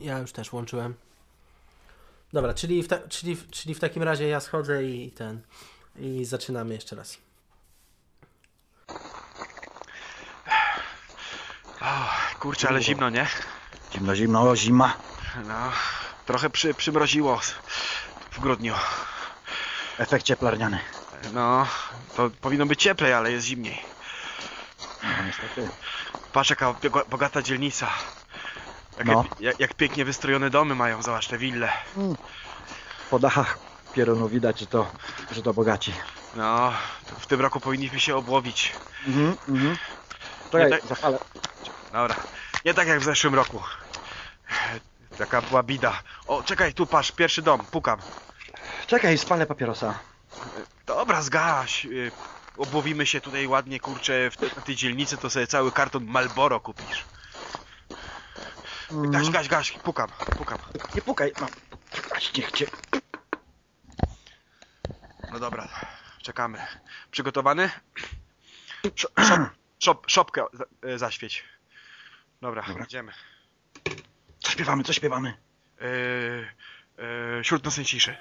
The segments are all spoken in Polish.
Ja już też włączyłem. Dobra, czyli w, ta, czyli, czyli w takim razie ja schodzę i ten. I zaczynamy jeszcze raz. O, kurczę, ale zimno, nie? Zimno, zimno, zima. No, trochę przy, przymroziło w grudniu. Efekt cieplarniany. No, to powinno być cieplej, ale jest zimniej. No niestety. Patrz jaka bogata dzielnica. Jakie, No. jak, jak pięknie wystrojone domy mają, zobacz te wille. Po dachach pieronu widać, że to, że to bogaci. No, to w tym roku powinniśmy się obłowić. Mhm, mhm. Czekaj, Nie tak- zapalę. Dobra, nie tak jak w zeszłym roku. Taka była bida. O, czekaj, tu patrz, pierwszy dom, pukam. Czekaj, spalę papierosa. Dobra, zgaś. y, Obłowimy się tutaj ładnie, kurczę, w te, na tej dzielnicy to sobie cały karton Malboro kupisz. Mhm. Gaś, gaś, gaś, pukam, pukam. Nie pukaj, no. Aś, niech cię. No dobra, czekamy. Przygotowany? Szop, szop, szop, szopkę y, zaświeć. Dobra, Dobra. idziemy. Co śpiewamy, co śpiewamy? Yy, yy, wśród nocnej ciszy.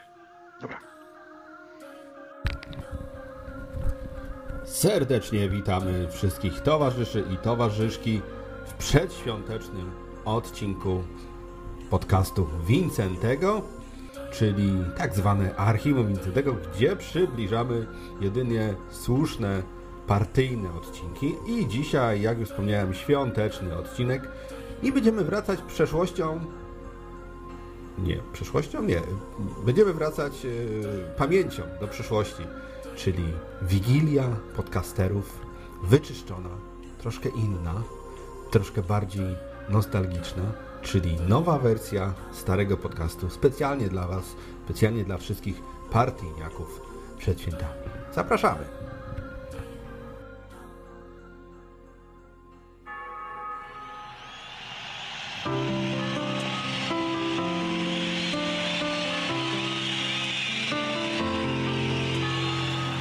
Dobra. Serdecznie witamy wszystkich towarzyszy i towarzyszki w przedświątecznym odcinku podcastu Wincentego, czyli tak zwane archiwum Wincentego, gdzie przybliżamy jedynie słuszne partyjne odcinki. I dzisiaj, jak już wspomniałem, świąteczny odcinek i będziemy wracać przeszłością nie, przyszłością? Nie. Będziemy wracać e, pamięcią do przyszłości, czyli Wigilia podcasterów wyczyszczona, troszkę inna, troszkę bardziej nostalgiczna, czyli nowa wersja starego podcastu specjalnie dla Was, specjalnie dla wszystkich partyjniaków przed świętami. Zapraszamy!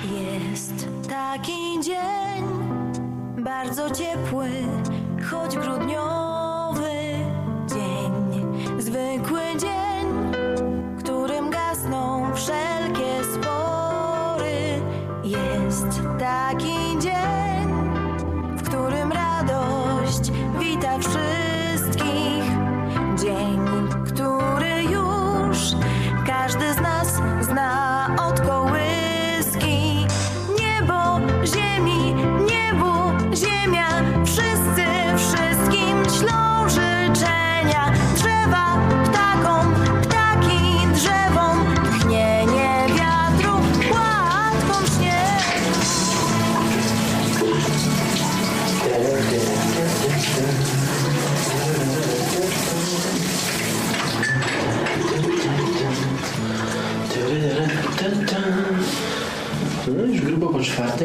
Jest taki dzień, bardzo ciepły, choć grudniowy. Zwykły dzień, którym gasną wszelkie spory. Jest taki dzień, w którym radość wita wszystkich.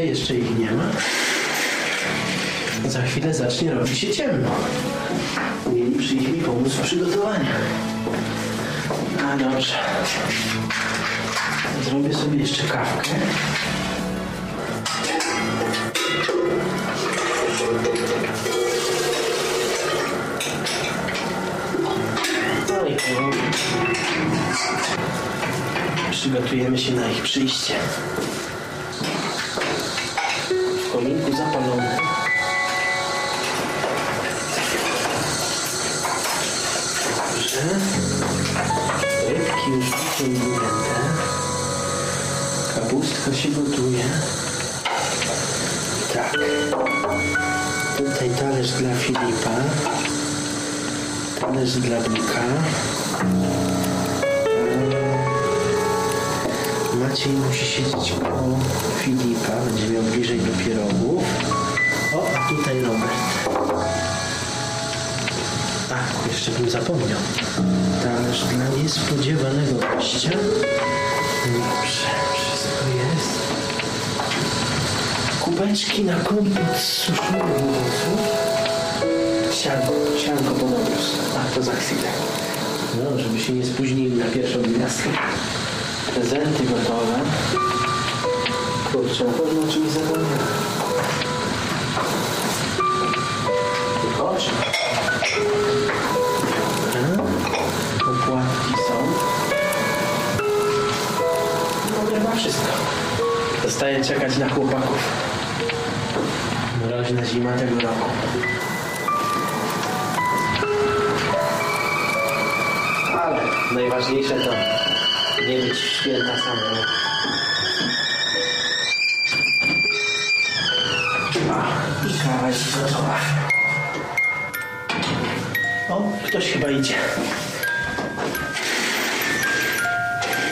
Jeszcze ich nie ma. Za chwilę zacznie robić się ciemno. Mieli przyjść mi pomóc w przygotowaniach. A dobrze. Zrobię sobie jeszcze kawkę. No i powoli przygotujemy się na ich przyjście. Już wyciągnięte. Kapustka się gotuje. Tak. Tutaj talerz dla Filipa. Talerz dla Bika. Maciej musi siedzieć koło Filipa, będzie miał bliżej do pierogów. O, a tutaj Robert. Jeszcze bym zapomniał. Talerz dla niespodziewanego gościa. Dobrze, wszystko jest. Kubeczki na kompot z suszonych owoców. Sianko, sianko podoniósł. A, to za chwilę. No, żeby się nie spóźnili na pierwszą gwiazdkę. Prezenty gotowe. Kurczę, pewno czymś zapomniałem. Opłatki są. No chyba wszystko. Zostaje czekać na chłopaków. Mroźna zima tego roku. Ale najważniejsze to nie być święta samemu. Ktoś chyba idzie.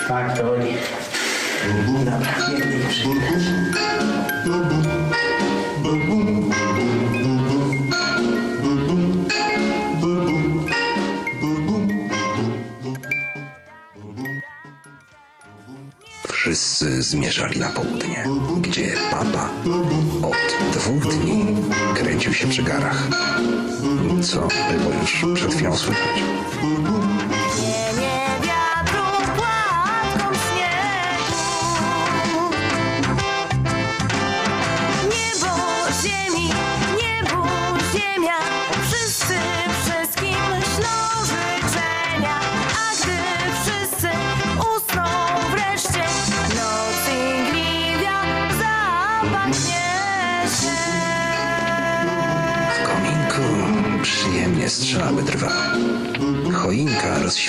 Tak, to oni. Dobra, przywitać. Wszyscy zmierzali na południe, gdzie papa od dwóch dni kręcił się przy garach. Co było już przed chwilą słychać.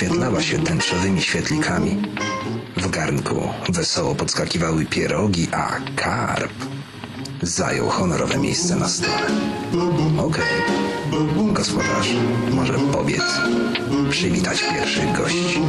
Rozświetlała się tęczowymi świetlikami. W garnku wesoło podskakiwały pierogi, a karp zajął honorowe miejsce na stole. Okej, gospodarz, może pobiec przywitać pierwszych gości.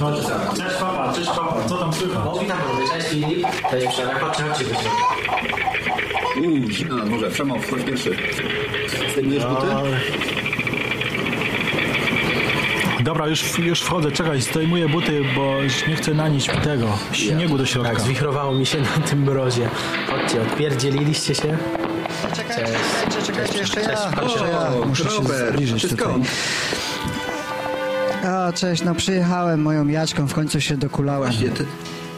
No, cześć papa, cześć papa, co tam słychać? O, witam panowie, cześć Filip. Cześć Przemek, chodźcie, chodźcie do środka. A, może, Przemo, wchodź pierwszy. Zdejmujesz buty? Dobra, już, już wchodzę, czekaj, zdejmuję buty, bo już nie chcę nanieść tego śniegu do środka. Tak, zwichrowało mi się na tym mrozie. Chodźcie, odpierdzieliliście się. Czekajcie, czekajcie, czekajcie, jeszcze ja. Cześć, Jeszcze ja. Muszę się zbliżyć ty tutaj. Cześć, no przyjechałem moją jaczką, w końcu się dokulałem. Właśnie, ty...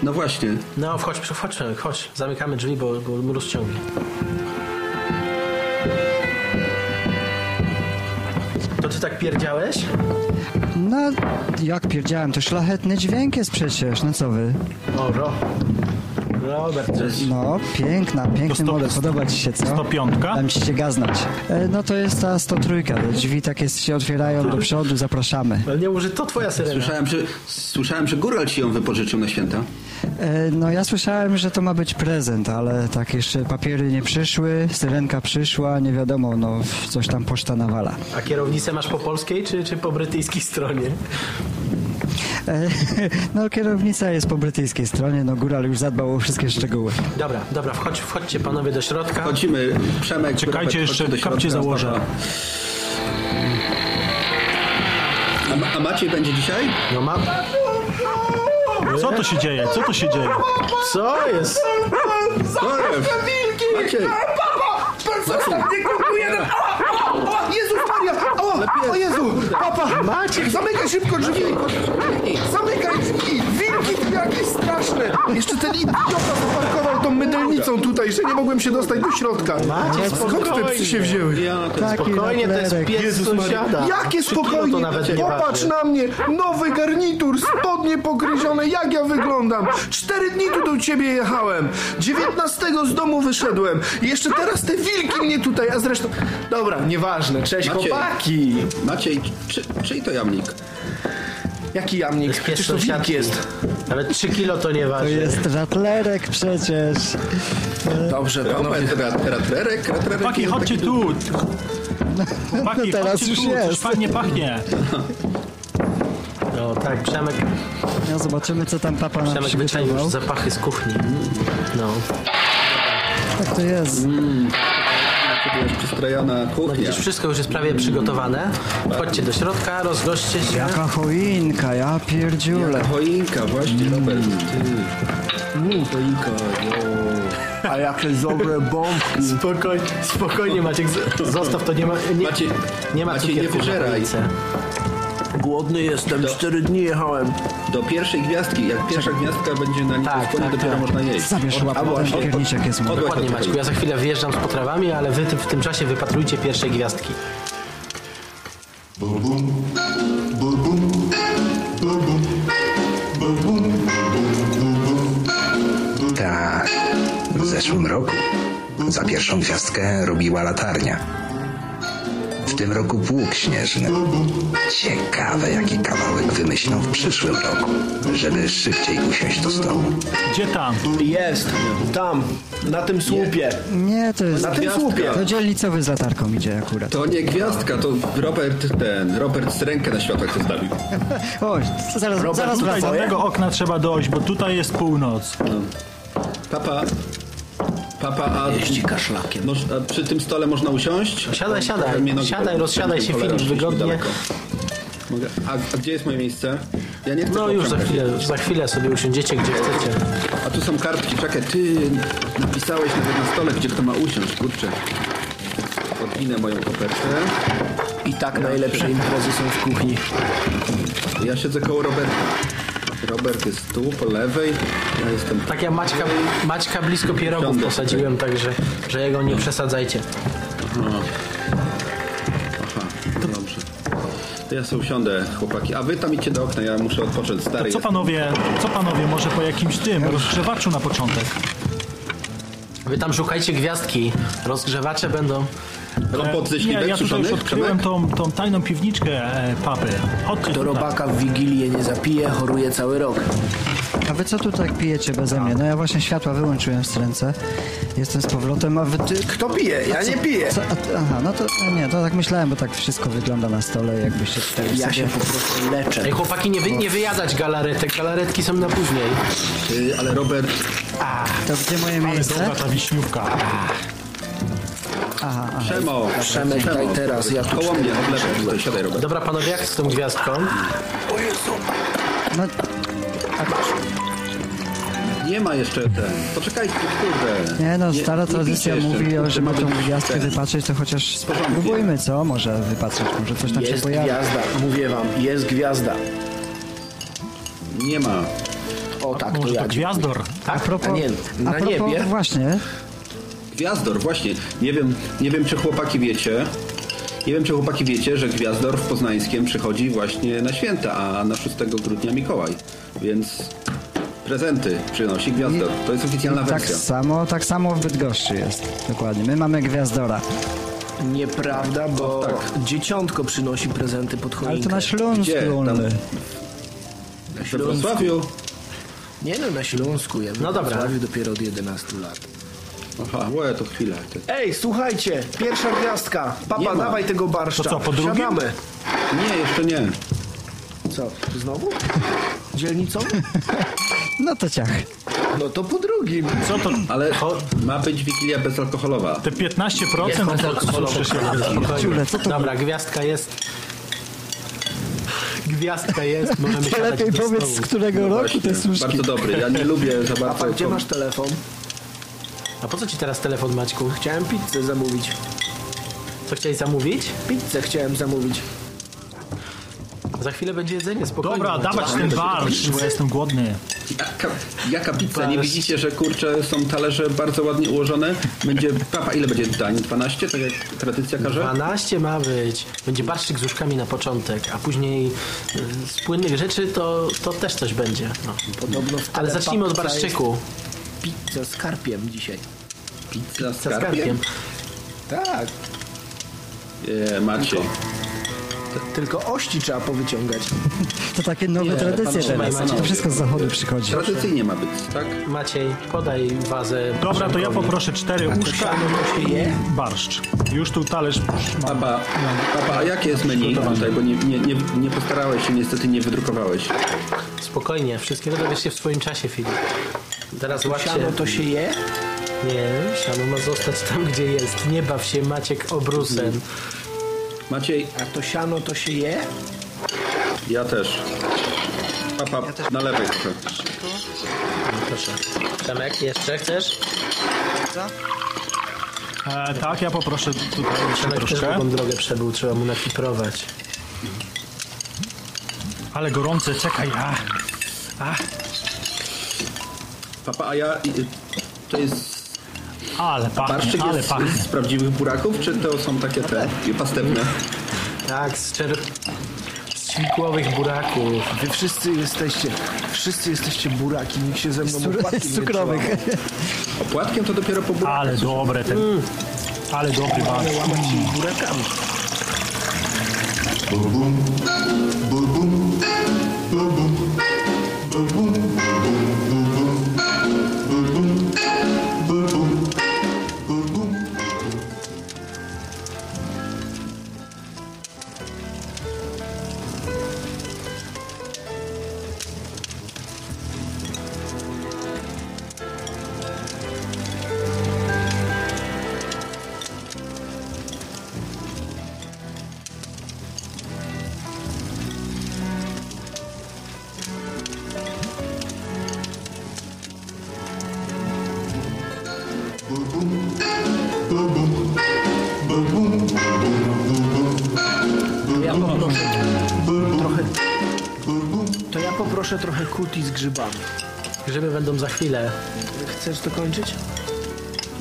No właśnie. No, wchodź, wchodź, chodź. Zamykamy drzwi, bo, bo mróz ciągnie. To ty tak pierdziałeś? No, jak pierdziałem, to szlachetny dźwięk jest przecież, no co wy? O, ro. Robert, to jest... No, piękna, piękny To sto- model, podoba ci się, co? 105? Dam ci się gaznać. E, no to jest ta 103, te drzwi takie się otwierają do przodu, zapraszamy. Ale nie może to twoja syrena. Słyszałem, że, słyszałem, że Góral ci ją wypożyczył na święta. E, no ja słyszałem, że to ma być prezent, ale tak jeszcze papiery nie przyszły, syrenka przyszła, nie wiadomo, no coś tam poczta nawala. A kierownicę masz po polskiej czy, czy po brytyjskiej stronie? E, No kierownica jest po brytyjskiej stronie, no góral już zadbał o wszystkie szczegóły. Dobra, dobra, wchodź, wchodźcie panowie do środka. Chodzimy, Przemek, Czekajcie, Robert, jeszcze kapcie założę. A, Ma- a Maciej będzie dzisiaj? No mam... Co to się dzieje? Co to się dzieje? Co jest? Maciej! Zostaw mnie, kurku, jeden! Ała, ała, ała, Jezus Maria! Ała, o Jezu! Papa! Maciek! Zamykaj szybko drzwi! Zamykaj drzwi! Wilki jakieś straszne! Jeszcze ten idiota zaparkował tą mydelnicą tutaj, że nie mogłem się dostać do środka. Maciek, Skąd te psy się wzięły? Taki Spokojnie, to jest pies Jezus Maria. sąsiada. Jakie spokojnie! To nawet nie Popatrz waży. na mnie! Nowy garnitur, spodnie pogryzione, jak ja wyglądam! Cztery dni tu do ciebie jechałem! 19 z domu wyszedłem! Jeszcze teraz te wilki mnie tutaj, a zresztą... Dobra, nieważne, cześć Maciej. chłopaki! Maciej, czy, czyj to jamnik? Jaki To jamnik? Przecież to wilk jest. Nawet 3 kilo to nie To waży. jest ratlerek przecież. Dobrze, panowie. Ratlerek, ratlerek. Chłopaki, chodźcie tu! Chłopaki, No teraz chodźcie już tu, coś jest. fajnie pachnie. No tak, Przemek, No zobaczymy co tam papa nam Przemek wyczaił już zapachy z kuchni. No. Tak to jest. Tu jest przystrojona no kuchnia. widzisz, wszystko już jest prawie przygotowane. Chodźcie do środka, rozgoście się. Jaka choinka, ja pierdziule. Choinka, właśnie, Robert. Ty. Mm, choinka, no. A jakie dobre bombki. Spokojnie, spokojnie Maciek, zostaw to, nie ma, nie, Maciej, nie ma Maciej, nie wyżeraj. Głodny jestem, cztery dni jechałem. Do pierwszej gwiazdki. Jak pierwsza gwiazdka będzie na Tak, niebiesko, tak, dopiero tak. można jeść. Zabierz łapę, właśnie, papierniczek jest mój. Dokładnie Maćku, ja za chwilę wyjeżdżam z potrawami, ale wy w tym czasie wypatrujcie pierwszej gwiazdki. Tak, w zeszłym roku za pierwszą gwiazdkę robiła latarnia. W tym roku pług śnieżny. Ciekawe, jaki kawałek wymyślą w przyszłym roku, żeby szybciej usiąść do stołu. Gdzie tam? Jest, tam, na tym słupie. Nie, to jest... Na tym słupie. To dzielnicowy z latarką idzie akurat. To nie gwiazdka, to Robert ten, Robert z rękę na światłach zostawił. O, zaraz, Robert, zaraz Tutaj do tego okna trzeba dojść, bo tutaj jest północ. Papa, papa, a, Jeździ kaszlakiem. moż, a przy tym stole można usiąść? Siadaj, siadaj. Nogi Siadaj, rozsiadaj się, Filip, wygodnie. Mogę? A, a gdzie jest moje miejsce? Ja nie chcę No już za chwilę, za chwilę sobie usiądziecie gdzie chcecie. A tu są kartki, czekaj, ty napisałeś nawet na stole, gdzie kto ma usiąść, kurczę. Odwinę moją kopertę. I tak najlepsze imprezy są w kuchni. Ja siedzę koło Roberta. Robert jest tu, po lewej, ja jestem... Tak ja Maćka, Maćka blisko pierogów posadziłem, także że jego nie przesadzajcie. Aha, to dobrze. To ja sobie usiądę, chłopaki. A wy tam idźcie do okna, ja muszę odpocząć, stary Co jest. panowie, co panowie, może po jakimś tym rozgrzewaczu na początek? Wy tam szukajcie gwiazdki, rozgrzewacze będą. Kompot ze śliwek ja tutaj suszonych, już odkryłem tą, tą tajną piwniczkę e, papy. Chodźcie Kto tutaj. robaka w Wigilię nie zapije, choruje cały rok. A wy co tu tak pijecie beze mnie? No ja właśnie światła wyłączyłem w ręce. Jestem z powrotem, a wy... Ty... Kto pije? Ja nie piję. Co? A, aha, no to no nie, to tak myślałem, bo tak wszystko wygląda na stole, jakbyście tutaj Ja sobie... się po prostu leczę. Ej chłopaki, nie, wy, nie wyjadać galaretek, galaretki są na później. Ty, ale Robert, To gdzie moje Ale miejsce? dobra ta wiśniówka. Aha, aha. Przemo, Przemek, daj teraz, ja tu Koło mnie, lewej, tutaj, siadaj Robert. Dobra panowie, jak z tą gwiazdką? No, Nie ma jeszcze ten. Poczekajcie, kurde. nie no, stara nie tradycja jeszcze. mówi, o, Kurczę, żeby ma tą gwiazdkę ten. wypatrzeć, to chociaż porządku. spróbujmy, co? Może wypatrzeć, może coś tam się Jest pojawi. gwiazda, mówię wam, jest gwiazda. Nie ma. O tak, to Może ja. to gwiazdor. A propos, A nie, na a propos niebie. właśnie, Gwiazdor, właśnie. Nie wiem, nie wiem, czy chłopaki wiecie. Nie wiem, czy chłopaki wiecie, że Gwiazdor w Poznańskiem przychodzi właśnie na święta, a na 6 grudnia Mikołaj. Więc prezenty przynosi Gwiazdor. To jest oficjalna tak wersja. samo, tak samo w Bydgoszczy jest. Dokładnie. My mamy Gwiazdora. Nieprawda, bo tak. dzieciątko przynosi prezenty pod choinkę. Ale to na Śląsku. Gdzie? Tam-. Na We Śląsku. Wrocławiu. Nie no, na Śląsku. Ja No dobra. Wrocławiu dopiero od 11 lat. Aha, łe, to chwila. Ty. Ej, słuchajcie, pierwsza gwiazdka. Nie Papa, ma. dawaj tego barszcza. To co, po drugim? Siadamy. Nie, jeszcze nie. Co, znowu? Dzielnicą? No to ciach. No to po drugim. Co to? Ale ma być Wigilia bezalkoholowa. Te 15% Jest to bezalkoholowy. Spokojnie. Ciule, co to Dobra, gwiazdka jest. Gwiazdka jest, możemy To siadać lepiej do powiedz, stołu. z którego roku Właśnie, te służki. bardzo dobry. Ja nie lubię za bardzo... Papa, gdzie masz telefon? A po co ci teraz telefon Maćku? Chciałem pizzę zamówić. Co chciałeś zamówić? Pizzę chciałem zamówić. Za chwilę będzie jedzenie, spokojnie. Dobra, Maciek. dawać ten barszcz, bo jestem głodny. Jaka, jaka pizza? Nie widzicie, że kurczę są talerze bardzo ładnie ułożone? Będzie, papa, ile będzie dań? 12? Tak jak tradycja każe? 12 ma być. Będzie barszczyk z łóżkami na początek, a później y, z płynnych rzeczy to, to też coś będzie. No. Podobno w Ale zacznijmy od barszczyku. jest Pizza z karpiem dzisiaj. Pizza z Z karpiem. karpiem? Tak. Nie, Maciej. Tylko ości trzeba powyciągać. To takie nowe tradycje trzymaj, teraz. To Maciej. wszystko z zachodu przychodzi. Tradycyjnie ma być, tak? Maciej, podaj wazę. Dobra, to ja poproszę cztery uszka i barszcz. Już tu talerz. Papa, papa, a jakie jest menu tutaj? Bo nie, nie, nie, nie postarałeś się, niestety nie wydrukowałeś. Spokojnie, wszystkiego dowiesz się w swoim czasie, Filip. Teraz łapcie. Siano to się je? Nie, siano ma zostać tam, gdzie jest. Nie baw się Maciek obrusem. Maciej, A to siano to się je? ja też. Papa, nalewaj trochę. No, proszę. Przemek, jeszcze chcesz? E, tak, ja poproszę tutaj jeszcze Przemek też troszkę. długą drogę przebył, trzeba mu nakiprować. Ale gorące, czekaj. A. A. Papa, a ja... To jest Ale pachnie, barszczyk ale jest pachnie. z prawdziwych buraków, czy to są takie te pastewne? Tak, z czerw... z buraków. Wy wszyscy jesteście, wszyscy jesteście buraki, nikt się ze mną opłatkiem Z nie cukrowych. przełamał. Opłatkiem to dopiero po burakach. Ale dobre ten. Ale dobry barszcz. Łamać się burakami. Ja grzybami. Grzyby będą za chwilę. Chcesz to kończyć?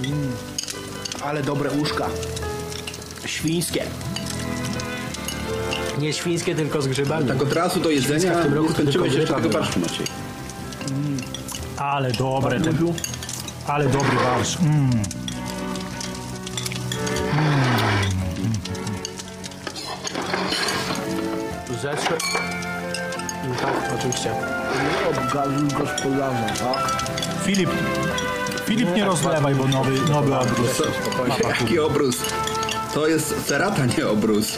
Mm. Ale dobre uszka. Świńskie. Nie świńskie, tylko z grzybami. Tak od razu do jedzenia w tym roku nie tylko jeszcze tego była. barszczu, Maciej. Ale dobre ten. Ale dobry barszcz. Mm. Zetrze... Tak, oczywiście. Gospodarza, tak? Filip, Filip nie rozlewaj, bo nowy, nowy obróz. Jaki obrus? To jest serata, nie obrus.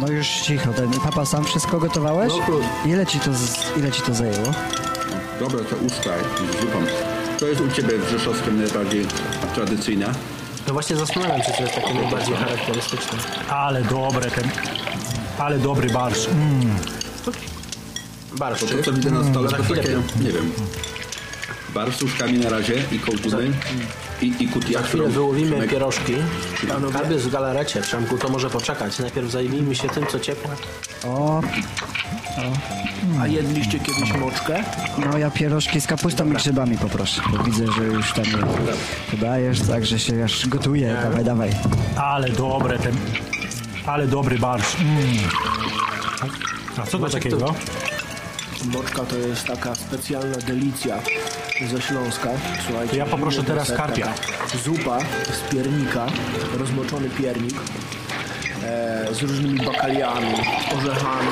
No już cicho. Ten, papa, sam wszystko gotowałeś? No. Ile ci to, z- ile ci to zajęło? Dobra, to uszka z zupą. To jest u Ciebie w Rzeszowskim najbardziej tradycyjne. No właśnie zastanawiam się, co jest takie najbardziej charakterystyczne. Ale dobre ten. Ale dobry barszcz. Mm. Barszcz. To to, co widzę na stole, to takie, nie wiem, barsz z uszkami na razie i kołtuny i, i kutia. Za chwilę którą wyłowimy Przemek- pierożki. Aby w galarecie, Przemku, to może poczekać. Najpierw zajmijmy się tym, co ciepłe. O, A jedliście kiedyś moczkę? no ja pierożki z kapustą i grzybami poproszę. Bo widzę, że już tam je podajesz, także się aż gotuje. Dawaj, dawaj. Ale dobre ten. Ale dobry barszcz. Mm. A co to Maciek, takiego? Moczka to jest taka specjalna delicja ze Śląska. Słuchajcie, Ja poproszę teraz karpia. Zupa z piernika, rozmoczony piernik e, z różnymi bakaliami, orzechami,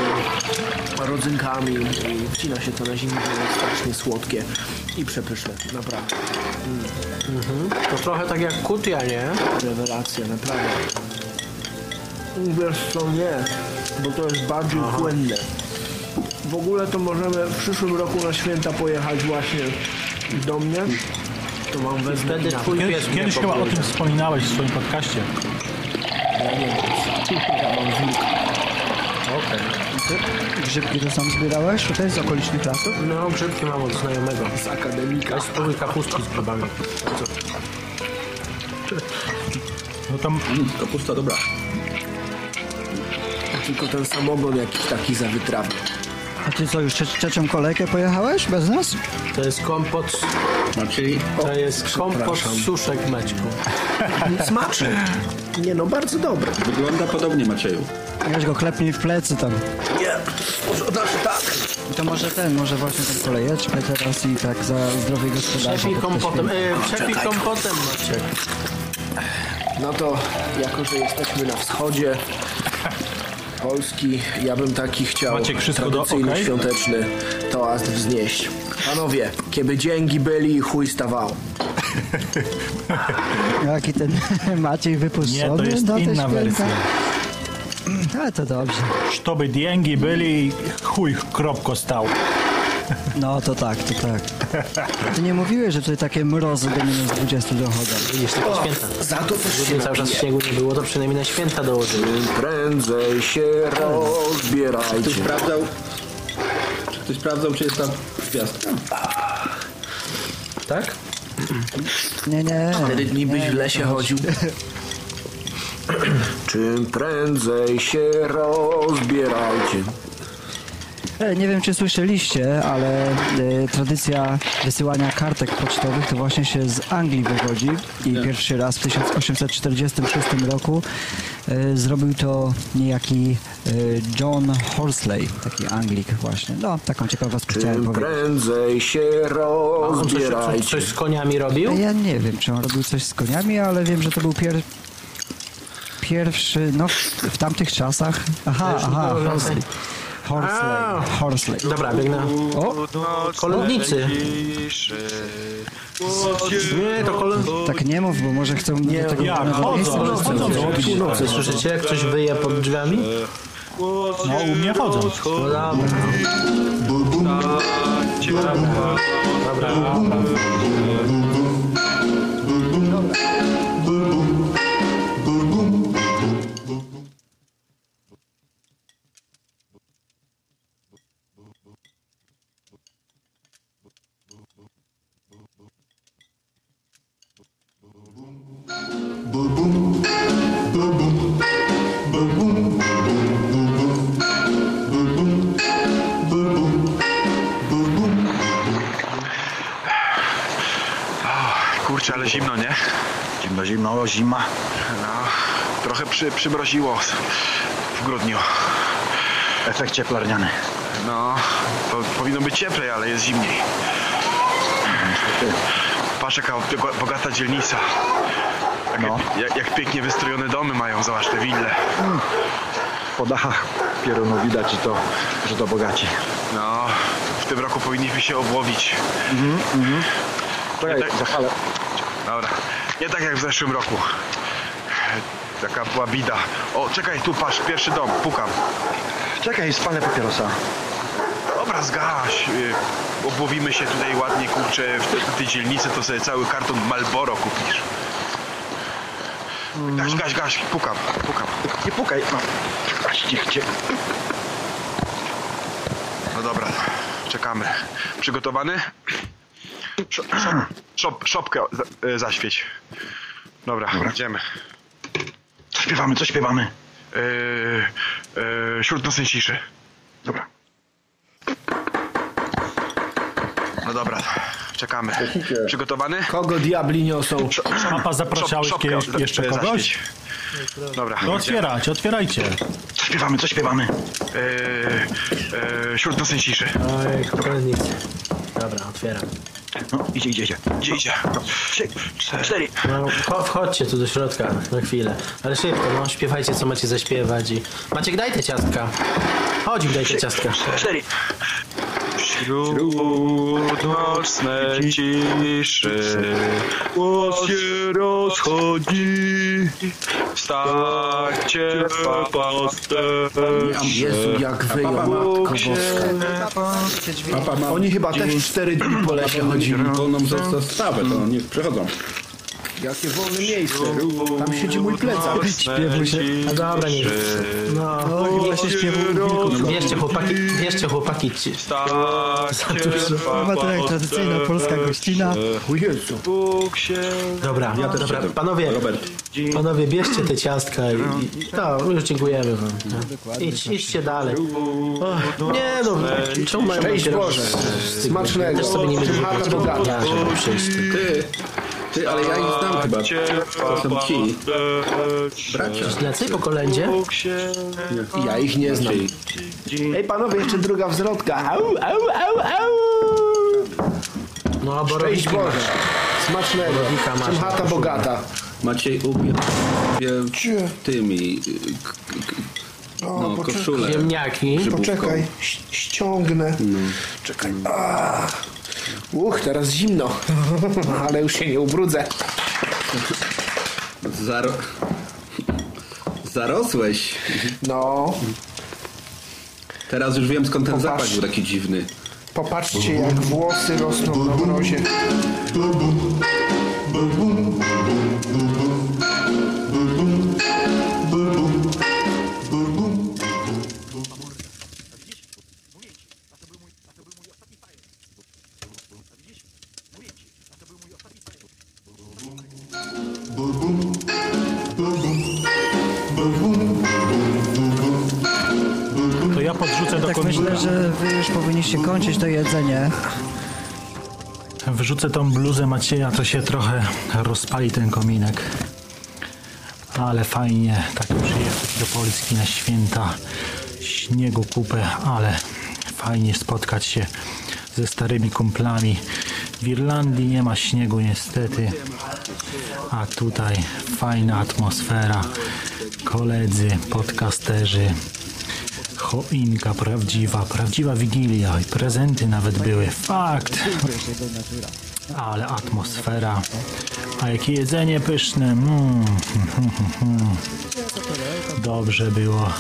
rodzynkami i wcina się to na zimę, to jest strasznie słodkie i przepyszne, naprawdę. To trochę tak jak kutia, nie? Rewelacja, naprawdę. Wiesz co, nie, bo to jest bardziej płynne. W ogóle to możemy w przyszłym roku na święta pojechać właśnie do mnie. To wam wezmę Wtedy twój pies Kiedyś, mnie kiedyś chyba o tym wspominałeś w swoim podcaście. Ja nie wiem, ja mam wilka. Okej. Grzybki to sam zbierałeś tutaj z okolicznych lasów? No, grzybki mam od znajomego. Z akademika. Ja spróbuj kapustki z grzybami. No tam Mm, kapusta dobra. Tylko ten samogon jakiś taki zawytrawny. A ty co, już trze- trzecią kolejkę pojechałeś bez nas? To jest kompot, Maciej, to jest kompot przepraszam. suszek Maćku. Smaczny. Nie no, bardzo dobry. wygląda podobnie Macieju. Weź go klepnij w plecy tam. Nie, może tak. To może ten, może właśnie ten kolejeczkę teraz i tak za zdrowie gospodarstwa. Przepij kompotem, e, przepij kompotem Maciek. No to jako, że jesteśmy na wschodzie Polski. Ja bym taki chciał Maciek, wszystko tradycyjny, do, okay. świąteczny toast wznieść. Panowie, kiedy dzięki byli, chuj stawał. Jaki ten Maciej wypuszczony Nie, to jest no, inna wersja. Mm, ale to dobrze. Żeby dzięki byli, chuj kropko stał. No to tak, to tak. Ty nie mówiłeś, że tutaj takie mrozy do minus 20 dochodzą. Widzisz, takie święta. Za to też się Gdyby cały czas śniegu nie było, to przynajmniej na święta dołożyli. Prędzej się Ktoś rozbierajcie. sprawdzał, czy Ktoś sprawdzał, czy jest tam gwiazdka? Tak? Nie, nie. Cztery dni byś w lesie chodził. Czym prędzej się rozbierajcie. E, Nie wiem, czy słyszeliście, ale e, tradycja wysyłania kartek pocztowych to właśnie się z Anglii wywodzi i pierwszy raz w 1846 roku e, zrobił to niejaki e, John Horsley, taki Anglik właśnie. No, taką ciekawostkę chciałem Czym powiedzieć. prędzej się On coś, coś, rozbierajcie. coś z koniami robił? Ja nie wiem, czy on robił coś z koniami, ale wiem, że to był pier... pierwszy, no w, w tamtych czasach. Aha, aha, Horsley. Horsley. Horsley. Dobra, biegnę. O, kolędnicy. Nie, to kolęd... Tak nie mów, bo może chcą do tego do Chodzą, chodzą, chodzą. Słyszycie jak ktoś wyje pod drzwiami? No, u mnie chodzą. No dobra. Dobra, dobra, Kurczę, ale zimno, nie? Zimno, zimno, zima. No, trochę przy, przymroziło w grudniu. Efekt cieplarniany. No, to powinno być cieplej, ale jest zimniej. Niestety. Bo- bogata dzielnica. Jak, No. jak, jak pięknie wystrojone domy mają, zobacz te wille. Po dachach pieronu widać, że to, że to bogaci. No, w tym roku powinniśmy się obłowić. Czekaj, tak- zapalę. Dobra, nie tak jak w zeszłym roku. Taka była bida. O, czekaj, tu patrz, pierwszy dom, pukam. Czekaj, spalę papierosa. Dobra, zgaś. y, Obłowimy się tutaj ładnie, kurczę, w tej, w tej dzielnicy, to sobie cały karton Malboro kupisz. Gaś, gaś, gaś, pukam, pukam. Nie pukaj, no. Niech cię. No dobra, czekamy. Przygotowany? Szop, szop, szop, szopkę za, y, zaświeć. Dobra, idziemy. Co śpiewamy, co śpiewamy? Yy, yy, wśród nocnej ciszy. Dobra. No dobra, czekamy. Przygotowany? Kogo diabli niosą? Papa, zapraszałeś Szop- szopkę kiedyś jeszcze kogoś? Dobra, To otwierać, otwierajcie. Co śpiewamy, co śpiewamy? Yy, yy, wśród nocnej ciszy. Oj. Dobra, otwieram. No, idzie, idzie, idzie. Gdzie idzie? Trzy, cztery. No, cho- wchodźcie tu do środka na chwilę. Ale szybko, no, śpiewajcie co macie zaśpiewać i... Maciek, daj te ciastka. Chodź, daj te ciastka. Cztery. Wśród nocnej ciszy głos się rozchodzi. Stańcie pasterze. Jezu, jak wyjął, matko boska. Papa ma Oni chyba też cztery dni po lesie chodzili. wolną zastawę, to niech przechodzą. Jakie wolne miejsce. Tam siedzi mój plecak. Śpiewu się... No dobra, nie No, No, chyba się śpiewał wilków. bierzcie chłopaki, bierzcie chłopaki. ci- Chyba to jak tradycyjna polska gościna. O Jezu. Dobra, dobra, panowie, panowie, bierzcie te ciastka i, i no, już dziękujemy wam. No. Idź, idźcie dalej. Och, nie no, czemu mają Szczęść Boże. Smacznego. Też sobie nie chata bogata. żeby przyjść. Ty, ty, ale ja ich znam chyba. To są ci. Bracia. Ślecy po kolędzie? Ja ich nie znam. Ej panowie, jeszcze druga wzrodka. Au, au, au, au. No, Szczęść borowiki Boże. Smacznego. Borowika masz Czym chata koszulę. bogata. Maciej ubie tymi y, k- k- no, koszule. Ziemniaki. Poczekaj, ś- ściągnę. Czekaj. A. Uch, teraz zimno. Ale już się nie ubrudzę. Zaro... Zarosłeś. No, Teraz już wiem skąd ten Popatrz. zapach był taki dziwny. popatrzcie jak włosy rosną na mrozie. Wrzucę tą bluzę Macieja, to się trochę rozpali ten kominek. Ale fajnie tak przyjechać do Polski na święta. Śniegu kupę, ale fajnie spotkać się ze starymi kumplami. W Irlandii nie ma śniegu niestety, a tutaj fajna atmosfera. Koledzy, podcasterzy, choinka prawdziwa, prawdziwa wigilia i prezenty nawet były. Fakt. Ale atmosfera. A jakie jedzenie pyszne. Mm. Dobrze było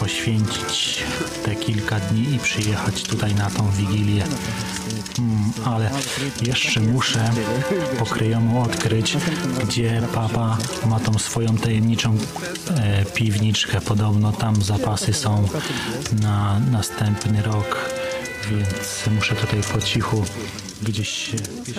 poświęcić te kilka dni i przyjechać tutaj na tą wigilię. Mm, ale jeszcze muszę pokryjomu odkryć, gdzie papa ma tą swoją tajemniczą e, piwniczkę. Podobno tam zapasy są na następny rok, więc muszę tutaj po cichu gdzieś się... Gdzieś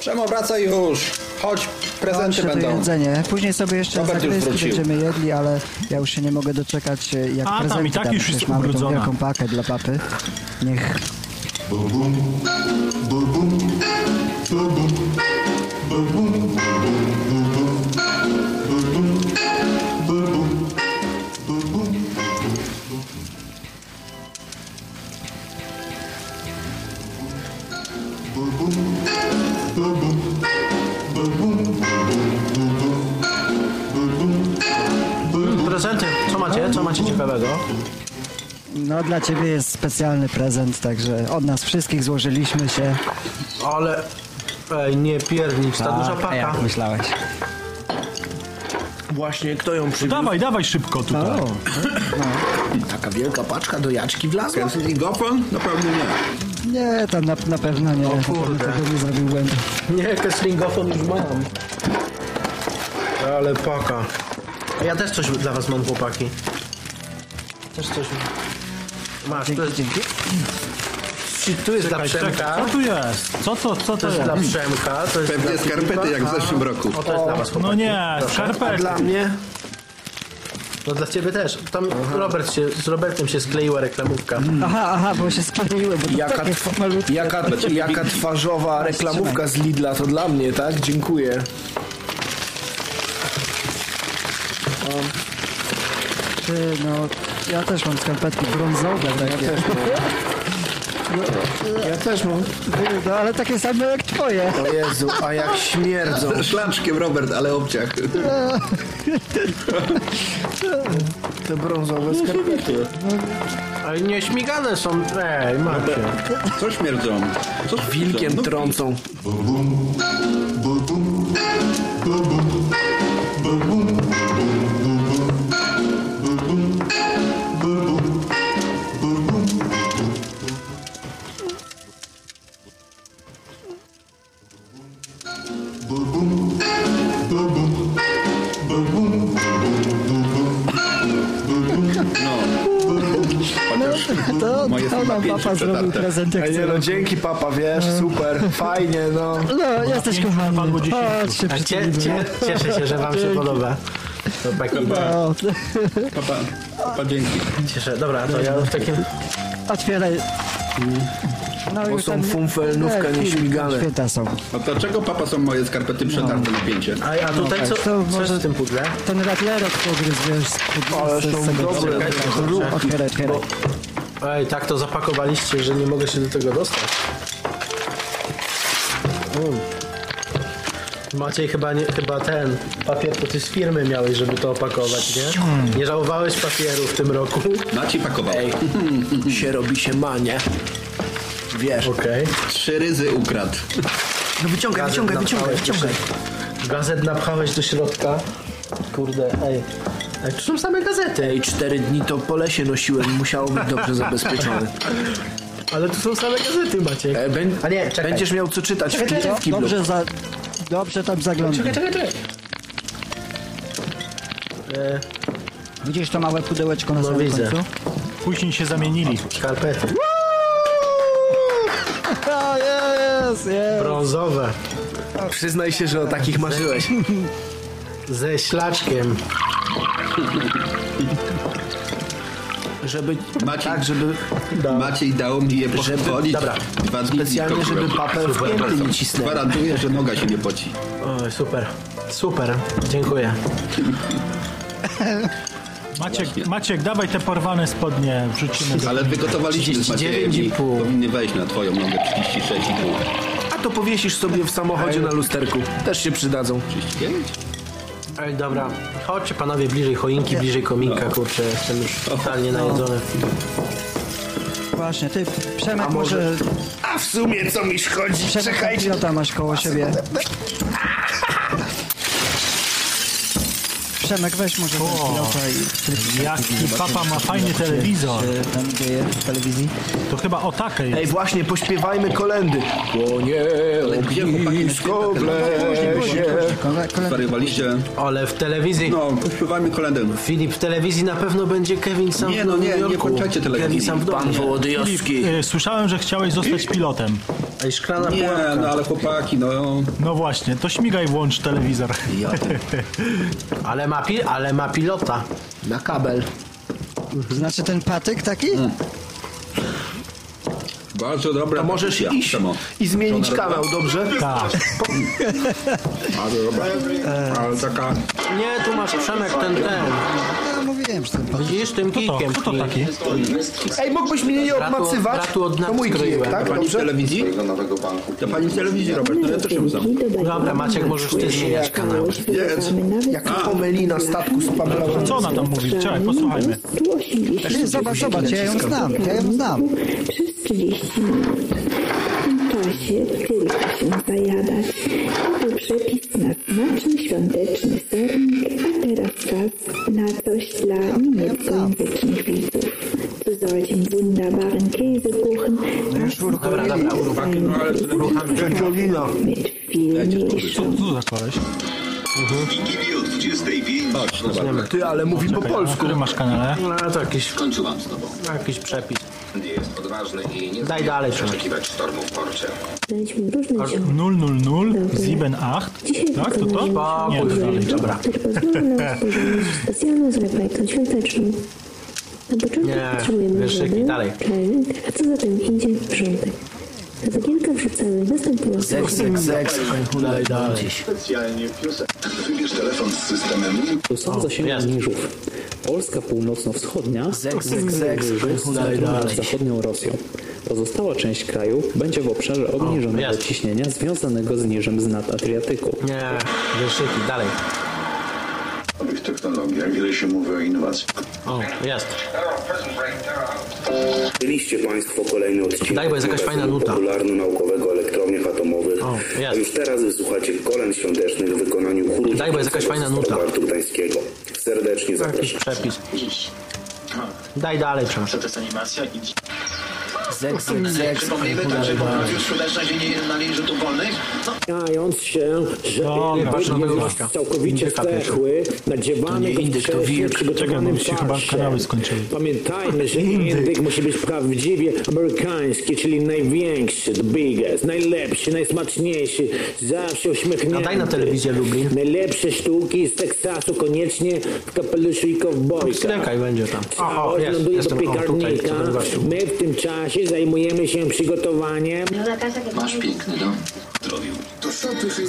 Przemo, wracaj już! Chodź, prezenty to będą. jedzenie. Później sobie jeszcze Robert już wrócił. będziemy jedli, ale ja już się nie mogę doczekać e, jak A, tam prezenty i tak damy. już Przecież jest mamy tą ubrudzona. wielką pakę dla papy. Niech Prezenty, macie? Ciekawego? No dla ciebie jest specjalny prezent, także od nas wszystkich złożyliśmy się. Ale... Ej, nie piernicz, ta Tak, duża paka. jak myślałeś? Właśnie, kto ją przywiózł? Dawaj, dawaj szybko tutaj. O, Taka wielka paczka do jaczki wlazła? Kessingofon? Naprawdę nie. nie, tam na, na pewno nie. O kurde. Tego nie zrobił błędu. Nie, kesslingofon już mam. Ale paka. A ja też coś dla was mam, chłopaki. Też coś. Masz, jest, Dzięki. tu jest dla Czekaj, Przemka. czekaj, co tu jest? Co to, co To to jest dla jest? Przemka. To jest Pewnie dla skarpety jak w zeszłym roku. O, to jest dla was, chłopaki. No nie, Proszę. A skarpetki. dla mnie? No dla ciebie też. Tam Robert się, z Robertem się skleiła reklamówka. Aha, aha, bo się spaliły, bo to Jaka, takie tw- malutkie. jaka, jaka twarzowa reklamówka z Lidla, to dla mnie, tak? Dziękuję. Ty, no, ja też mam skarpetki brązowe takie. Ja też mam. No, ale takie same jak twoje. O Jezu, a jak śmierdzą. Szlaczkiem, Robert, ale obciach. Te brązowe skarpety. Ale nie śmigane są. Ej, macie. Co śmierdzą? Co Wilkiem No, trącą. Chociaż To, moje to są na nam pięcie papa zrobił przetarte. prezent jak Ej, nie no, dzięki papa, wiesz, super, fajnie, no. No, jesteś pięciu kochany. wypadło dziesięciu. Chodź się A cie, cie, cieszę się, że wam się podoba. Chłopaki, No, Papa, papa, dzięki. cieszę. Dobra, to ja w takim... otwieraj. No Bo są fumfelnówka, nie, nieśmigane. Święta są. A dlaczego papa są moje skarpety przetarte na pięcie? A, a tutaj co, To co może- jest w tym pudle? Ten ratlerek pogryz, wiesz, z pod- Ale są dobre. Otwieraj, otwieraj. Ej, tak to zapakowaliście, że nie mogę się do tego dostać. Mm. Maciej chyba, nie, chyba ten papier to ty z firmy miałeś, żeby to opakować, nie? Nie żałowałeś papieru w tym roku? Maciej pakował. Ej, się robi się manie. Wiesz. Okej. Trzy ryzy ukradł. No wyciągaj, Gazet wyciągaj, wyciągaj, wyciągaj. Gazet napchałeś do środka. Kurde, ej. Ej, tu są same gazety. Ej, cztery dni to po lesie nosiłem, musiało być dobrze zabezpieczone. Ale tu są same gazety, Maciek. E, ben, A nie, czekaj. będziesz miał co czytać w, Czekaj, ki- w kiblu. Dobrze, za, dobrze tam zaglądaj. Czekaj, czekaj, czekaj. E, Widzisz to małe pudełeczko na No samym widzę. końcu? Później się zamienili. skarpety. O, jest, jest. Brązowe. Przyznaj się, że o takich marzyłeś. Ze ślaczkiem. Żeby, Maciej, tak, żeby... Maciej dał mi je Żeby- pochwalić. dobra. Dwa dni Specjalnie, tylko żeby byłem. papę w Super, pięty nie cisnęli. Gwarantuję, że noga się nie poci. Oj, super, super, dziękuję. Maciek, Maciek, dawaj te porwane spodnie, wrzucimy do... Ale wygotowaliśmy z Maciejem i 39,5. powinny wejść na twoją nogę 36,5. A to powiesisz sobie w samochodzie na lusterku. Też się przydadzą. 35? Ej, dobra, chodźcie panowie bliżej choinki, bliżej kominka, kurczę, jestem już totalnie najedzony. Właśnie, ty Przemek A może- może... A w sumie co mi szkodzi? Przemek Czekajcie. pilota masz koło siebie. Przemek weź może ten O, pilota i... Jaki papa ma fajny telewizor. Tam dzieje w telewizji? To chyba o takiej. Ej, właśnie, pośpiewajmy kolendy. Płonie ognisko w lesie. Kole, kole... Zwariowaliście? Ale w telewizji, No, pośpiewajmy kolendę. Filip, w telewizji na pewno będzie Kevin sam Nie, w no Nowym nie, nie Jorku. kończajcie telewizji. Kevin sam w domu. Pan nie? Wołodyjowski. Y, Słyszałem, że chciałeś zostać pilotem. Ej, szklana Nie, pułapka. no ale chłopaki, no... No właśnie, to śmigaj włącz telewizor. Ale ma, pi- ale ma pilota na kabel. Znaczy ten patyk taki? Bardzo dobra A możesz iść Czemu? i zmienić Żona kanał, dobrze? Tak. Bardzo dobra. Ale taka... Nie, tu masz Przemek ten, ten. Mówiłem, że ten patyk. Widzisz, tym Kto to, kijkiem. kto to taki? Ej, mógłbyś mnie nie Bratu- obmacywać? bratu od To mój kijek, tak? Pani w Dobrze? telewizji? To pani w telewizji, Robert, no ja też ją znam. Dobra, Maciek, możesz ty zmieniać kanał. Jedz. Jak pomyli na statku z Pawlowem. Co ona tam mówi? Czekaj, posłuchajmy. Ty, Zobacz, zobacz, ja ją znam, ja ją znam. Przez 30 minut. W tym czasie tylko się zajadać. To przepis na smaczny świąteczny sernik, a teraz czas na coś dla niemieckojęzycznych widzów. Zu solchem wunderbaren Käsekuchen Dobra, dobra, uruchamy. Dzięciolina. mit viel Co Milchschaum. tu za koleś? Chodź, dobra. Ty, ale mówi po Czekaj, na polsku. którym masz kanale? No to jakiś, Skończyłam z tobą. jakiś przepis. Jest odważny i nie Daj dalej, Przemek. oczekiwać sztormu w porcie. Daliśmy różne ziarna. 000 Sieben 8. Dzisiaj Tak, to to? Spokój, Nie, to dalej. Dobra. który pozwoli nam stworzyć specjalną zlepajkę świąteczną. Na początku Nie, potrzebujemy wierszyki, wodę, dalej. czajnik, a co za tym idzie wrzątek. Do zagielka wrzucamy następujące Zek, zek, zek. Dalej, dalej. Wybierz telefon z systemem Są zasięgu jest. niżów. Polska północno-wschodnia Zek, zek, zek. Nad zachodnią Rosją. Pozostała część kraju będzie w obszarze obniżonego jest. ciśnienia związanego z niżem z nad Adriatyku. Nie, wierszyki, dalej. nowych technologiach. Wiele się mówi o innowacji. O, jest. Mieliście Państwo kolejny odcinek Daj, bo jest jakaś fajna nuta. popularno-naukowego o elektrowniach atomowych. O, jest. A już teraz wysłuchacie kolęd świątecznych w wykonaniu chóru Daj, bo jest jakaś fajna nuta. Serdecznie Jakiś zapraszam. przepis. Daj dalej, Przemek. To jest animacja i... Zek, zek. Przypomnijmy także poprawił skuteczna dzień na linii rzutów wolnych. Mając się, że na dobra. tego gościa. całkowicie zdechły, nadziewany go indyk, to wcześniej przygotowanym się. Pamiętajmy, że indyk musi być prawdziwie amerykański, czyli największy, the biggest, najlepszy, najsmaczniejszy, zawsze uśmiechnięty. A daj na telewizję Lublin. Najlepsze sztuki z Teksasu koniecznie w kapeluszu i kowbojkach. Klekaj będzie tam. O, o, jest, do piekarnika. My w tym czasie zajmujemy się przygotowaniem Masz piękny dom. Zrobił. To co tu się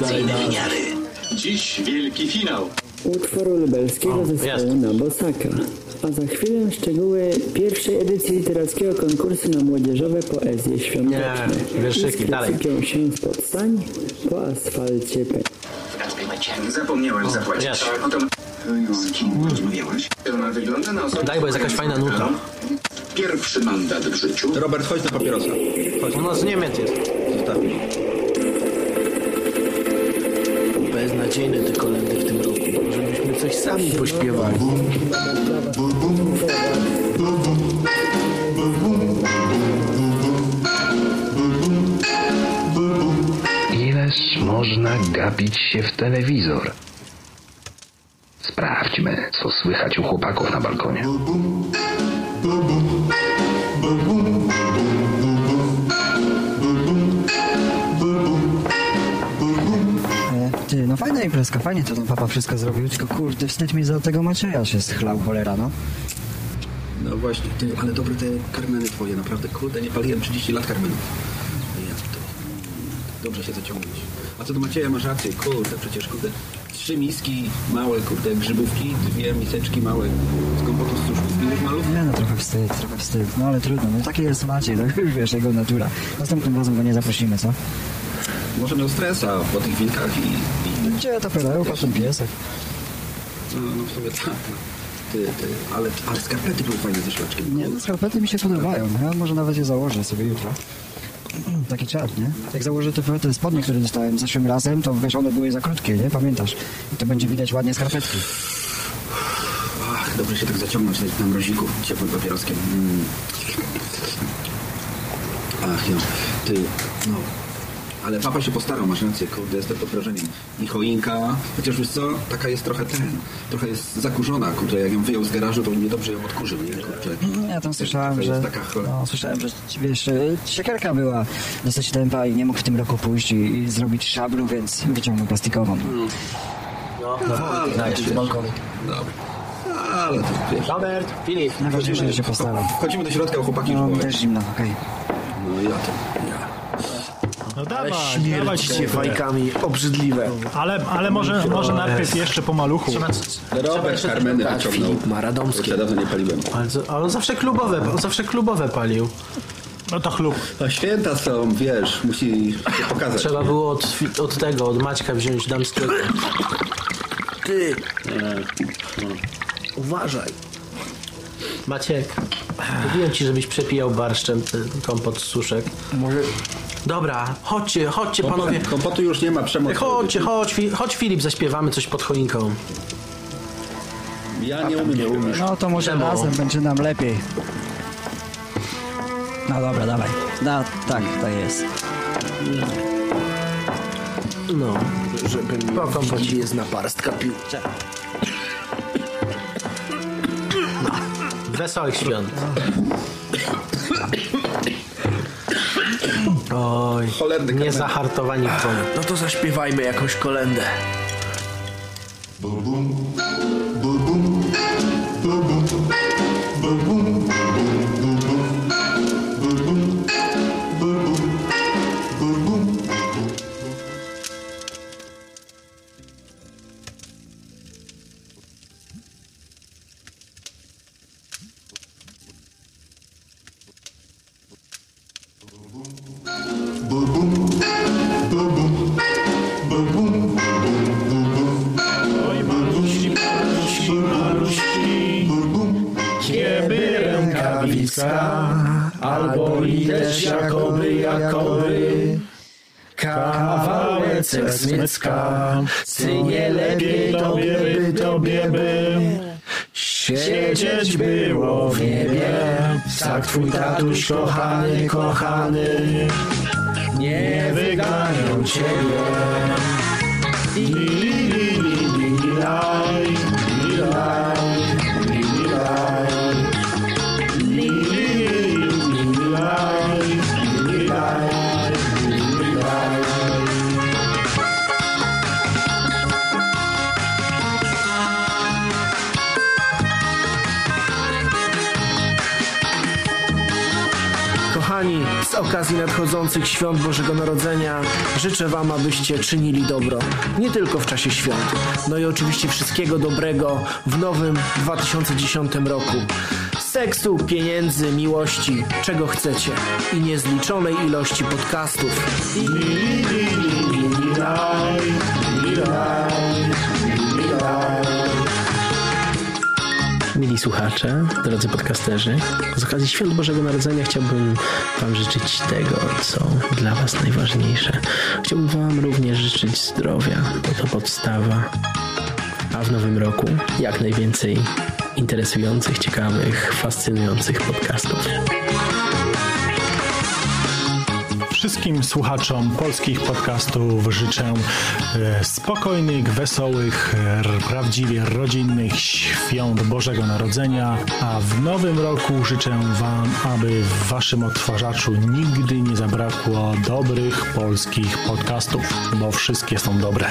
dalej. Dziś wielki finał. Utworu lubelskiego O, zespołu na Bosaka. A za chwilę szczegóły pierwszej edycji literackiego konkursu na młodzieżowe poezje świąteczne. Nie, wierszyki, dalej. Sypią się spod sań po asfalcie pe... Zapomniałem zapłacić. Oto... Z kim rozmawiałeś? Ona wygląda na osobę... Daj, bo jest jakaś fajna nuta. Pierwszy mandat w życiu. Robert, chodź na papierosa. Chodź. U nas Niemiec jest. Zostawisz. Beznadziejne te kolendy w tym roku. Żebyśmy coś sami pośpiewali. Ileż można gapić się w telewizor? Sprawdźmy, co słychać u chłopaków na balkonie. Imprezka, fajnie to ten papa wszystko zrobił, tylko kurde, wstyd mi za tego Macieja się schlał cholera, no. No właśnie, ty, ale dobre te karmeny twoje, naprawdę, kurde, nie paliłem 30 lat karmenów. Jezu, to dobrze się zaciągnąć. A co do Macieja, masz rację, kurde, przecież, kurde, trzy miski małe, kurde, grzybówki, dwie miseczki małe z kompotu z już malów. Nie no, trochę wstyd, trochę wstyd, no ale trudno, no taki jest Maciej, no już wiesz, jego natura. Następnym razem go nie zaprosimy, co? Może miał stresa po tych wilkach i... Gdzie to perełka, ten piesek? No, no w sumie tak, no. Ty, ty, ale, ale skarpety były fajne ze szlaczkiem. Nie, no skarpety mi się podobają, ja może nawet je założę sobie jutro. Taki czad, nie? Jak założę te, te spodnie, które dostałem zeszłym razem, to wiesz, one były za krótkie, nie? Pamiętasz? I to będzie widać ładnie skarpetki. Ach, dobrze się tak zaciągnąć na- mroziku ciepłym papieroskiem. Mm. Ach, no, ty, no. Ale papa się postarał, masz rację, kurde, jestem pod wrażeniem. I choinka, chociaż wiesz co, taka jest trochę ten, trochę jest zakurzona, kurde, jak ją wyjął z garażu, to niedobrze ją odkurzył, nie, kurczę. Ja tam słyszałem, że, taka no, słyszałem, że wiesz, e, siekierka była dosyć tempa i nie mógł w tym roku pójść i, i zrobić szablu, więc wyciągnął plastikową. No, ale dajesz, wiesz, balkonik. Dobra. Ale to wiesz. Robert, Filip. Najważniejsze, że się postarał. Wchodzimy do środka, chłopaki. No, już też zimno, okej. No ja to. No Ale dawaj, śmierdzicie dawaj, fajkami, obrzydliwe. Ale, ale może, może najpierw jeszcze po maluchu. Robert Karmeny tak, wyciągnął. Filip ma radomskie. Ja dawno nie paliłem. Ale, ale on zawsze klubowe, on zawsze klubowe palił. No to chlub. A święta są, wiesz, musi się pokazać. Trzeba było od, fi- od tego, od Maćka wziąć damskiego. Ty, uważaj. Maciek, mówiłem ci, żebyś przepijał barszczem ten kompot z suszek. Może... Dobra, chodźcie, chodźcie panowie. Kompotu już nie ma, przemoc. Chodźcie, chodź, Fi- chodź Filip, zaśpiewamy coś pod choinką. Ja nie umiem, nie umiesz. No to może Czemu? razem będzie nam lepiej. No dobra, dawaj. No, tak, tak jest. No, Żeby mi Po kompocie. Wigilię z naparstka pił. Wesołych świąt. Oj, Cholerny nie kamer. zahartowani w. No to zaśpiewajmy jakąś kolendę. Kochany, kochany nadchodzących świąt Bożego Narodzenia życzę Wam, abyście czynili dobro. Nie tylko w czasie świąt, no i oczywiście wszystkiego dobrego w nowym 2010 roku. Seksu, pieniędzy, miłości, czego chcecie i niezliczonej ilości podcastów. Li, Mili słuchacze, drodzy podcasterzy, z okazji Świąt Bożego Narodzenia chciałbym Wam życzyć tego, co dla Was najważniejsze. Chciałbym Wam również życzyć zdrowia, bo to podstawa. A w nowym roku jak najwięcej interesujących, ciekawych, fascynujących podcastów. Wszystkim słuchaczom polskich podcastów życzę e, spokojnych, wesołych, prawdziwie rodzinnych świąt Bożego Narodzenia, a w nowym roku życzę Wam, aby w Waszym odtwarzaczu nigdy nie zabrakło dobrych polskich podcastów, bo wszystkie są dobre.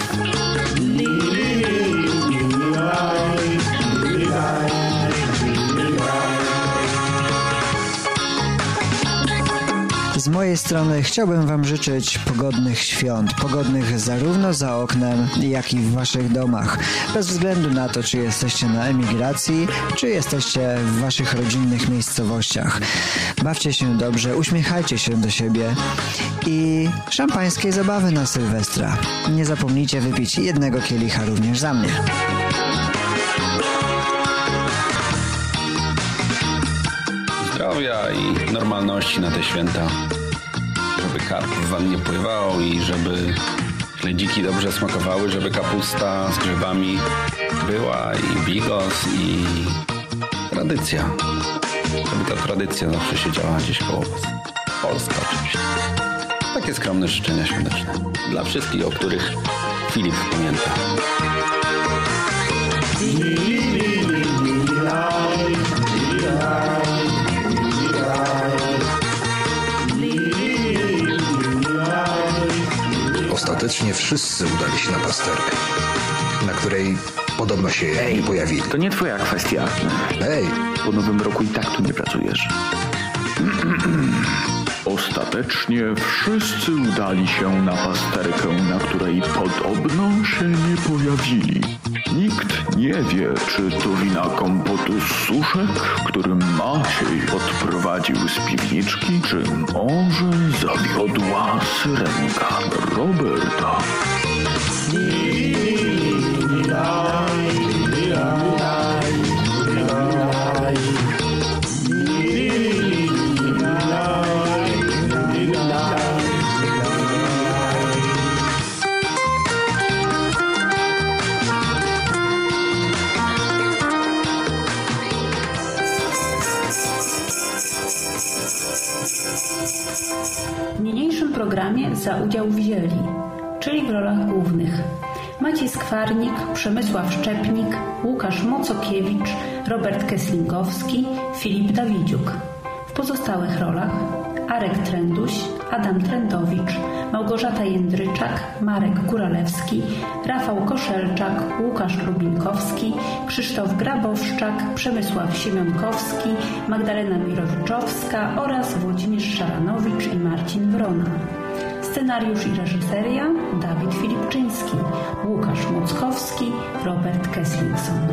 Mojej strony chciałbym Wam życzyć pogodnych świąt, pogodnych zarówno za oknem, jak i w Waszych domach. Bez względu na to, czy jesteście na emigracji, czy jesteście w Waszych rodzinnych miejscowościach. Bawcie się dobrze, uśmiechajcie się do siebie i szampańskiej zabawy na Sylwestra. Nie zapomnijcie wypić jednego kielicha również za mnie. Zdrowia i normalności na te święta. Karp w wannie pływał i żeby śledziki dobrze smakowały, żeby kapusta z grzybami była i bigos i tradycja. Żeby ta tradycja zawsze siedziała gdzieś koło was. Polska oczywiście. Takie skromne życzenia świąteczne. Dla wszystkich, o których Filip pamięta. Ostatecznie wszyscy udali się na pasterkę, na której podobno się nie pojawili. To nie twoja kwestia. Ej! Po nowym roku i tak tu nie pracujesz. Ostatecznie wszyscy udali się na pasterkę, na której podobno się nie pojawili. Nikt nie wie, czy to wina kompotu z suszek, którym Maciej odprowadził z piwniczki, czy może zawiodła syrenka Roberta. Za udział wzięli, czyli w rolach głównych Maciej Skwarnik, Przemysław Szczepnik, Łukasz Mocokiewicz, Robert Keslingowski, Filip Dawidziuk. W pozostałych rolach Arek Trenduś, Adam Trendowicz, Małgorzata Jędryczak, Marek Góralewski, Rafał Koszelczak, Łukasz Lubinkowski, Krzysztof Grabowszczak, Przemysław Siemionkowski, Magdalena Mirowiczowska oraz Włodzimierz Szaranowicz i Marcin Wrona. Scenariusz i reżyseria Dawid Filipczyński, Łukasz Mockowski, Robert Kesslingson.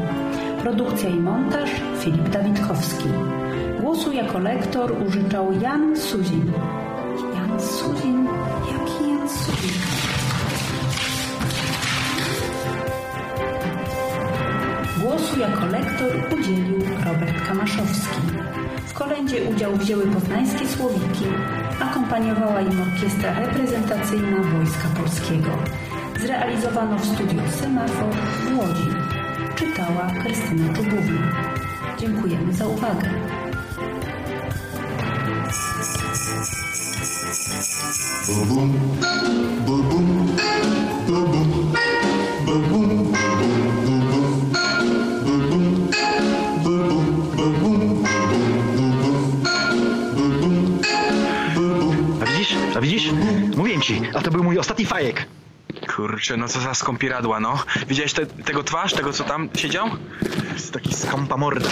Produkcja i montaż Filip Dawidkowski. Głosu jako lektor użyczał Jan Suzin. Jan Suzin? Jaki Jan Suzin? Głosu jako lektor udzielił Robert Kamaszowski. W kolędzie udział wzięły poznańskie słowiki, akompaniowała im orkiestra reprezentacyjna Wojska Polskiego. Zrealizowano w studiu Semafor w Łodzi. Czytała Krystyna Czubówna. Dziękujemy za uwagę. A a to był mój ostatni fajek. Kurczę, no co za skąpiradła, no. Widziałeś te, tego twarz, tego co tam siedział? Jest taki skąpa morda.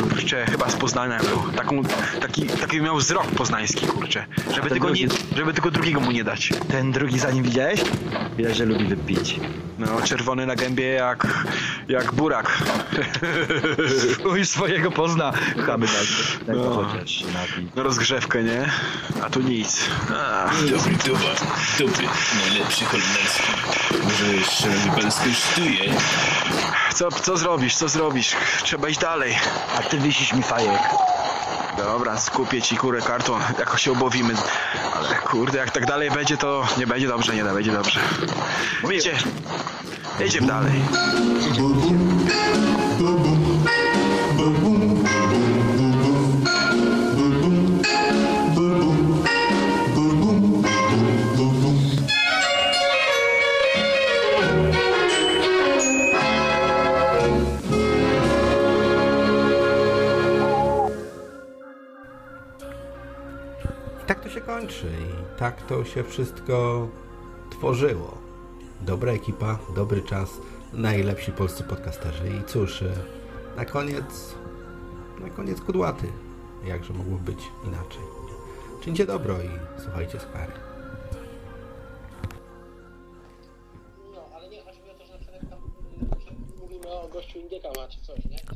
Kurczę, chyba z Poznania był. Taką, taki, taki miał wzrok poznański, kurczę. Żeby ten tylko, nie, drugi- żeby tylko drugiego mu nie dać. Ten drugi za nim widziałeś? Widać, że lubi wypić. No, czerwony na gębie jak, jak burak. Uj, swojego pozna. Chamy nas. Tak No. chociaż. Na rozgrzewkę, nie? A tu nic. A, Dobry towar, dobry, najlepszy holenderski. Może jeszcze lubelskie sztuje. Co, co zrobisz, co zrobisz? Trzeba iść dalej. A ty wisisz mi fajek. Dobra, skupię ci kurę karton, jakoś się obowimy. Ale kurde, jak tak dalej będzie, to nie będzie dobrze, nie będzie dobrze. Idzie. Jedziemy dalej. Tak to się wszystko tworzyło. Dobra ekipa, dobry czas, najlepsi polscy podcasterzy i cóż, e, na koniec, na koniec kudłaty. Jakże mogło być inaczej. Czyńcie dobro i słuchajcie skwary.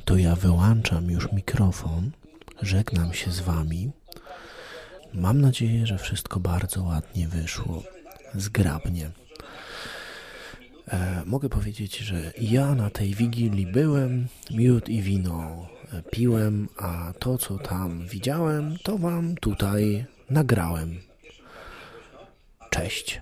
To ja wyłączam już mikrofon, żegnam się z Wami. Mam nadzieję, że wszystko bardzo ładnie wyszło, zgrabnie. E, mogę powiedzieć, że ja na tej wigilii byłem, miód i wino e, piłem, a to, co tam widziałem, to Wam tutaj nagrałem. Cześć.